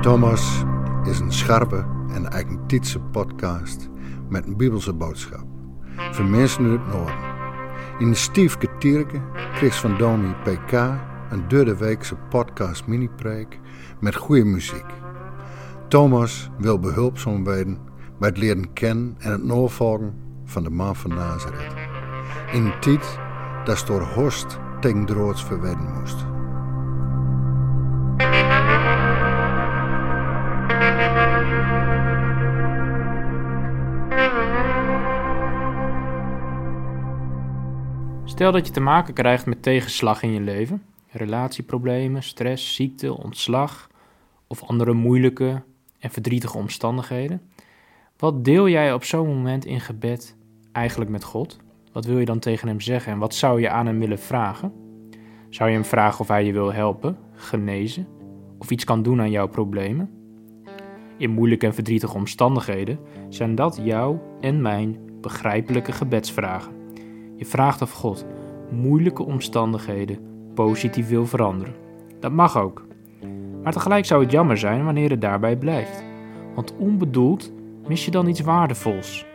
Thomas is een scherpe en eigentietse podcast met een bibelse boodschap. Voor mensen uit het noorden. In de Stiefke Tierke kreeg van Domi PK een derde weekse podcast mini-preek met goede muziek. Thomas wil behulpzaam worden bij het leren kennen en het navolgen van de man van Nazareth. In een tijd dat door Horst droods verwedden moest. Stel dat je te maken krijgt met tegenslag in je leven, relatieproblemen, stress, ziekte, ontslag of andere moeilijke en verdrietige omstandigheden. Wat deel jij op zo'n moment in gebed eigenlijk met God? Wat wil je dan tegen hem zeggen en wat zou je aan hem willen vragen? Zou je hem vragen of hij je wil helpen, genezen of iets kan doen aan jouw problemen? In moeilijke en verdrietige omstandigheden zijn dat jouw en mijn begrijpelijke gebedsvragen. Je vraagt of God moeilijke omstandigheden positief wil veranderen. Dat mag ook. Maar tegelijk zou het jammer zijn wanneer het daarbij blijft. Want onbedoeld mis je dan iets waardevols.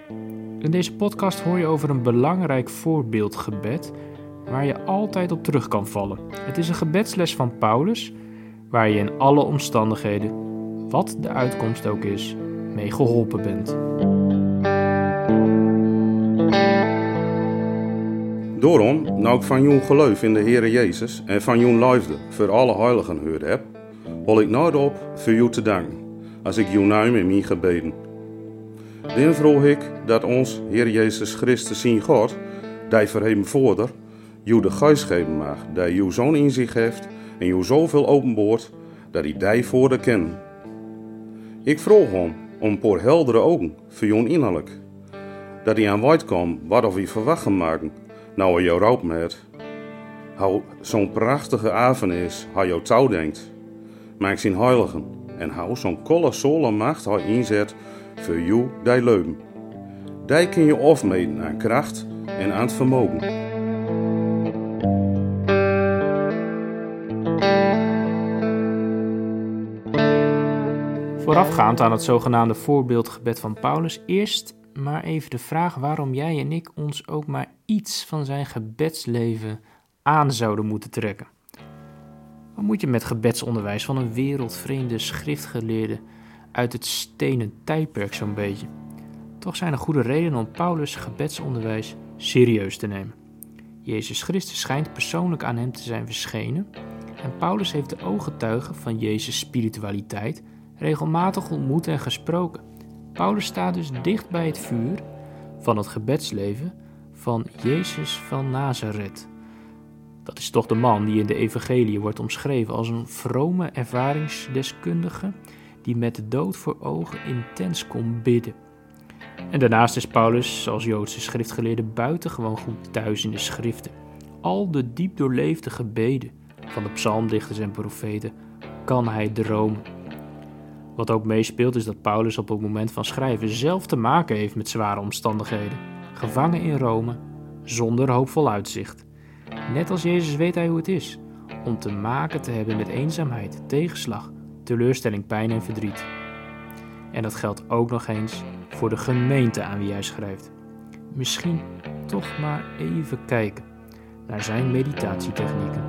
In deze podcast hoor je over een belangrijk voorbeeldgebed waar je altijd op terug kan vallen. Het is een gebedsles van Paulus waar je in alle omstandigheden, wat de uitkomst ook is, mee geholpen bent. Daarom, nou ik van jouw geloof in de Heere Jezus en van jouw liefde voor alle heiligen gehoord heb, wil ik nooit op voor jou te danken, als ik jou naam in mijn gebeden. Dan vroeg ik dat ons Heer Jezus Christus zien God, die voor hem voorder, jou de geest geven mag, die jou zo'n inzicht heeft en jou zoveel openboort, dat hij die voor de ken. Ik vroeg hem om paar heldere ogen voor jou innerlijk, dat hij aan wijd kwam wat of hij verwachten maken nou jou rouwt met. Hoe zo'n prachtige avond is, hij jou touw denkt. Maak zijn heiligen en hou zo'n kolossale macht hij inzet voor jou die leuven. Die kun je afmeten aan kracht en aan het vermogen. Voorafgaand aan het zogenaamde voorbeeldgebed van Paulus, eerst maar even de vraag waarom jij en ik ons ook maar iets van zijn gebedsleven aan zouden moeten trekken. Wat moet je met gebedsonderwijs van een wereldvreemde schriftgeleerde uit het stenen tijdperk zo'n beetje? Toch zijn er goede redenen om Paulus' gebedsonderwijs serieus te nemen. Jezus Christus schijnt persoonlijk aan hem te zijn verschenen en Paulus heeft de ooggetuigen van Jezus' spiritualiteit regelmatig ontmoet en gesproken. Paulus staat dus dicht bij het vuur van het gebedsleven van Jezus van Nazareth. Dat is toch de man die in de evangelie wordt omschreven als een vrome ervaringsdeskundige die met de dood voor ogen intens kon bidden. En daarnaast is Paulus als Joodse schriftgeleerde buitengewoon goed thuis in de schriften. Al de diep doorleefde gebeden van de psalmdichters en profeten kan hij dromen. Wat ook meespeelt is dat Paulus op het moment van schrijven zelf te maken heeft met zware omstandigheden. Gevangen in Rome, zonder hoopvol uitzicht. Net als Jezus weet hij hoe het is om te maken te hebben met eenzaamheid, tegenslag, teleurstelling, pijn en verdriet. En dat geldt ook nog eens voor de gemeente aan wie hij schrijft. Misschien toch maar even kijken naar zijn meditatietechnieken.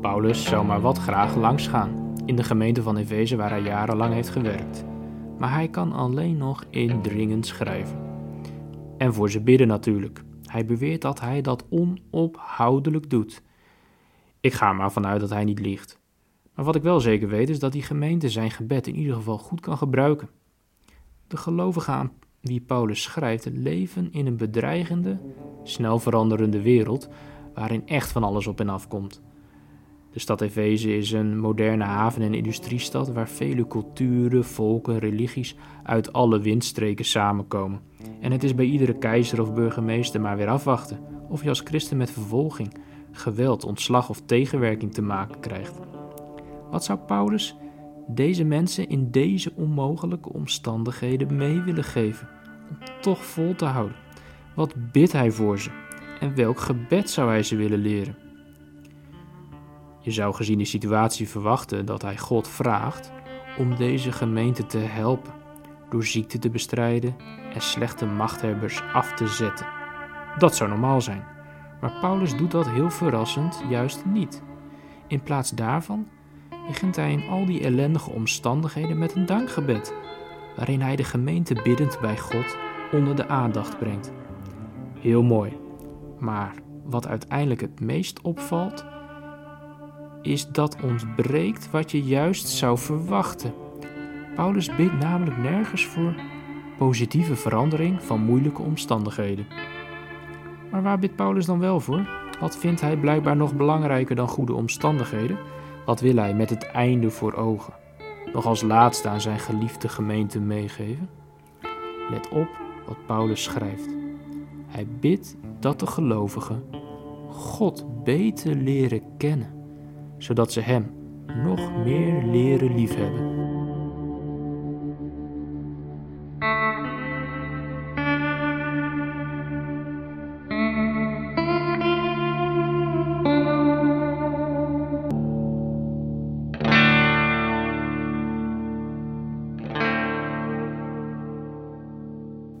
Paulus zou maar wat graag langs gaan in de gemeente van Efeze waar hij jarenlang heeft gewerkt. Maar hij kan alleen nog indringend schrijven. En voor ze bidden natuurlijk. Hij beweert dat hij dat onophoudelijk doet. Ik ga maar vanuit dat hij niet liegt. Maar wat ik wel zeker weet is dat die gemeente zijn gebed in ieder geval goed kan gebruiken. De gelovigen aan wie Paulus schrijft leven in een bedreigende, snel veranderende wereld waarin echt van alles op en af komt. De stad Efeze is een moderne haven- en industriestad waar vele culturen, volken, religies uit alle windstreken samenkomen. En het is bij iedere keizer of burgemeester maar weer afwachten of je als christen met vervolging, geweld, ontslag of tegenwerking te maken krijgt. Wat zou Paulus deze mensen in deze onmogelijke omstandigheden mee willen geven om toch vol te houden? Wat bidt hij voor ze en welk gebed zou hij ze willen leren? Je zou gezien de situatie verwachten dat hij God vraagt om deze gemeente te helpen door ziekte te bestrijden en slechte machthebbers af te zetten. Dat zou normaal zijn, maar Paulus doet dat heel verrassend juist niet. In plaats daarvan begint hij in al die ellendige omstandigheden met een dankgebed, waarin hij de gemeente biddend bij God onder de aandacht brengt. Heel mooi, maar wat uiteindelijk het meest opvalt, is dat ontbreekt wat je juist zou verwachten. Paulus bidt namelijk nergens voor positieve verandering van moeilijke omstandigheden. Maar waar bidt Paulus dan wel voor? Wat vindt hij blijkbaar nog belangrijker dan goede omstandigheden? Wat wil hij met het einde voor ogen? Nog als laatste aan zijn geliefde gemeente meegeven? Let op wat Paulus schrijft. Hij bidt dat de gelovigen God beter leren kennen, zodat ze Hem nog meer leren liefhebben.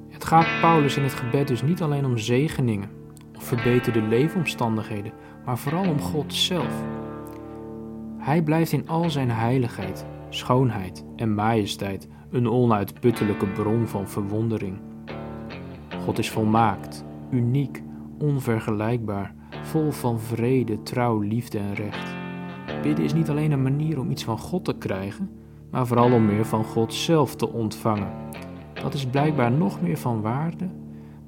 Het gaat Paulus in het gebed dus niet alleen om zegeningen of verbeterde leefomstandigheden, maar vooral om God zelf. Hij blijft in al zijn heiligheid, schoonheid en majesteit een onuitputtelijke bron van verwondering. God is volmaakt, uniek, onvergelijkbaar, vol van vrede, trouw, liefde en recht. Bidden is niet alleen een manier om iets van God te krijgen, maar vooral om meer van God zelf te ontvangen. Dat is blijkbaar nog meer van waarde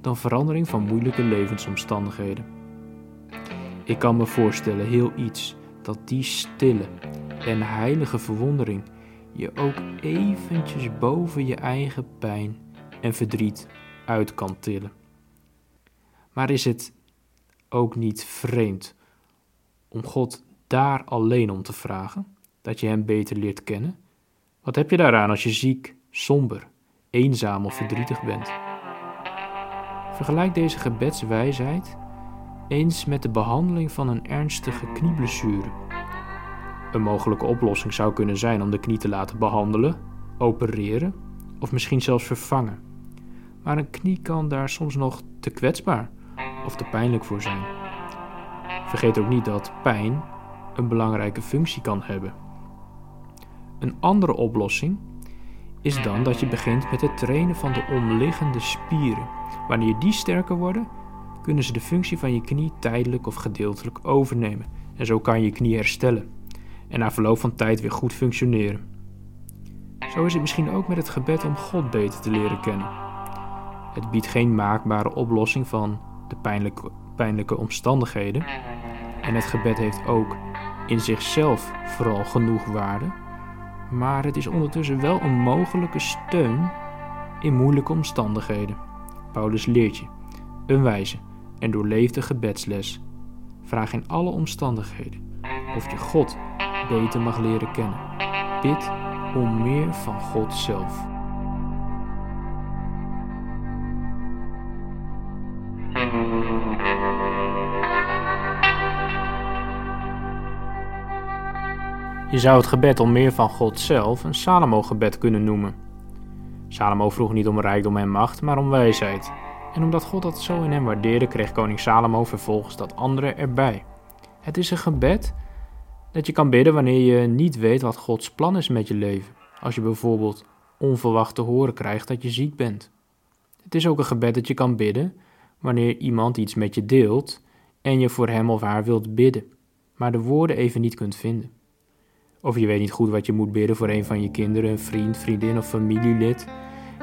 dan verandering van moeilijke levensomstandigheden. Ik kan me voorstellen heel iets dat die stille en heilige verwondering je ook eventjes boven je eigen pijn en verdriet uit kan tillen. Maar is het ook niet vreemd om God daar alleen om te vragen, dat je Hem beter leert kennen? Wat heb je daaraan als je ziek, somber, eenzaam of verdrietig bent? Vergelijk deze gebedswijsheid eens met de behandeling van een ernstige knieblessure. Een mogelijke oplossing zou kunnen zijn om de knie te laten behandelen, opereren of misschien zelfs vervangen. Maar een knie kan daar soms nog te kwetsbaar of te pijnlijk voor zijn. Vergeet ook niet dat pijn een belangrijke functie kan hebben. Een andere oplossing is dan dat je begint met het trainen van de omliggende spieren. Wanneer die sterker worden, kunnen ze de functie van je knie tijdelijk of gedeeltelijk overnemen. En zo kan je knie herstellen en na verloop van tijd weer goed functioneren. Zo is het misschien ook met het gebed om God beter te leren kennen. Het biedt geen maakbare oplossing van de pijnlijke, pijnlijke omstandigheden. En het gebed heeft ook in zichzelf vooral genoeg waarde. Maar het is ondertussen wel een mogelijke steun in moeilijke omstandigheden. Paulus leert je een wijze en doorleefde gebedsles. Vraag in alle omstandigheden of je God beter mag leren kennen. Bid om meer van God zelf. Je zou het gebed om meer van God zelf een Salomo-gebed kunnen noemen. Salomo vroeg niet om rijkdom en macht, maar om wijsheid. En omdat God dat zo in hem waardeerde, kreeg koning Salomo vervolgens dat andere erbij. Het is een gebed dat je kan bidden wanneer je niet weet wat Gods plan is met je leven. Als je bijvoorbeeld onverwacht te horen krijgt dat je ziek bent. Het is ook een gebed dat je kan bidden wanneer iemand iets met je deelt en je voor hem of haar wilt bidden, maar de woorden even niet kunt vinden. Of je weet niet goed wat je moet bidden voor een van je kinderen, een vriend, vriendin of familielid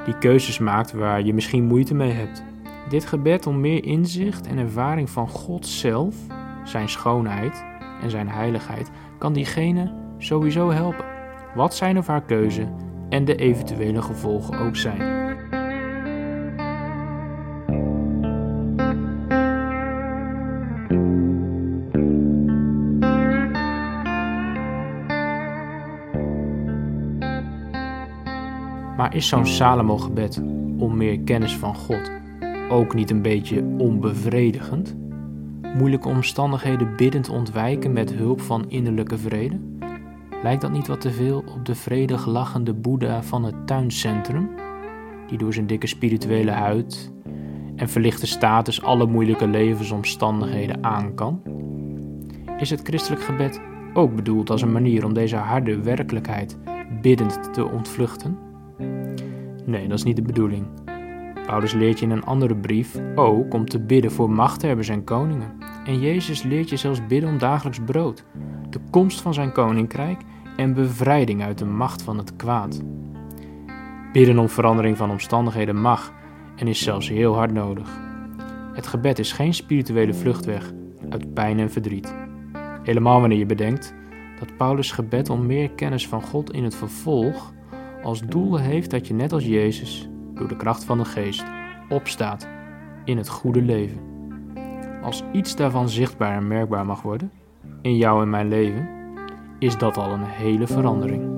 die keuzes maakt waar je misschien moeite mee hebt. Dit gebed om meer inzicht en ervaring van God zelf, zijn schoonheid en zijn heiligheid kan diegene sowieso helpen, wat zijn of haar keuze en de eventuele gevolgen ook zijn. Maar is zo'n Salomo-gebed om meer kennis van God ook niet een beetje onbevredigend? Moeilijke omstandigheden biddend ontwijken met hulp van innerlijke vrede? Lijkt dat niet wat te veel op de vredig lachende Boeddha van het tuincentrum, die door zijn dikke spirituele huid en verlichte status alle moeilijke levensomstandigheden aan kan? Is het christelijk gebed ook bedoeld als een manier om deze harde werkelijkheid biddend te ontvluchten? Nee, dat is niet de bedoeling. Paulus leert je in een andere brief ook om te bidden voor machthebbers en koningen. En Jezus leert je zelfs bidden om dagelijks brood, de komst van zijn koninkrijk en bevrijding uit de macht van het kwaad. Bidden om verandering van omstandigheden mag en is zelfs heel hard nodig. Het gebed is geen spirituele vluchtweg uit pijn en verdriet. Helemaal wanneer je bedenkt dat Paulus' gebed om meer kennis van God in het vervolg als doel heeft dat je net als Jezus, door de kracht van de geest, opstaat in het goede leven. Als iets daarvan zichtbaar en merkbaar mag worden, in jou en mijn leven, is dat al een hele verandering.